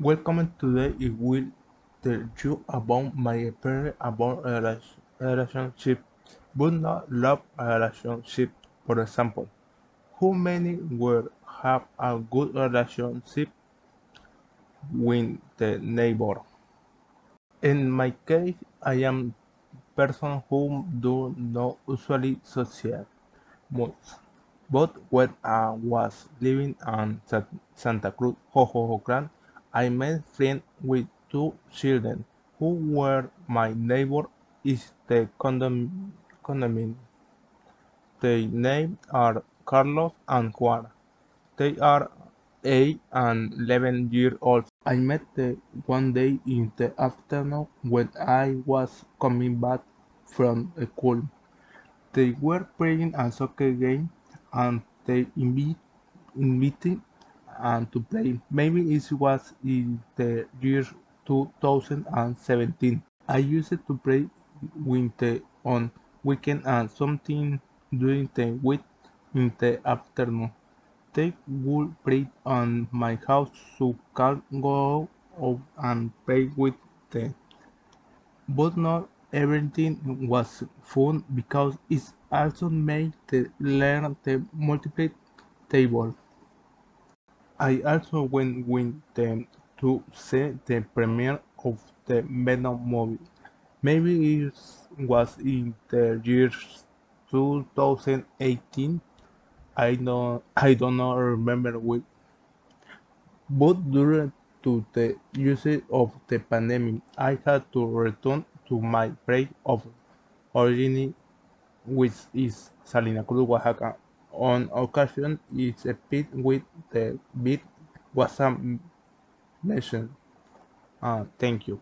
Welcome today I will tell you about my experience about a relationship, but not love relationship. For example, how many will have a good relationship with the neighbor? In my case, I am person who do not usually social much, but when I was living in Santa Cruz, Xoxocotlán, I made friends with two children who were my neighbors in the condominium. Their names are Carlos and Juan. They are eight and eleven years old. I met them one day in the afternoon when I was coming back from school. They were playing a soccer game and they invited me to play. Maybe it was in the year 2017. I used to play with them on weekend and sometimes during the week in the afternoon. They would play on my house so could go out and play with them. But not everything was fun because it also made them learn the multiple table. I also went with them to see the premiere of the Venom movie. Maybe it was in the year 2018. I don't I don't remember which. But due to the usage of the pandemic, I had to return to my place of origin, which is Salina Cruz, Oaxaca. On occasion, it's a speak with the bit WhatsApp message. Uh, thank you.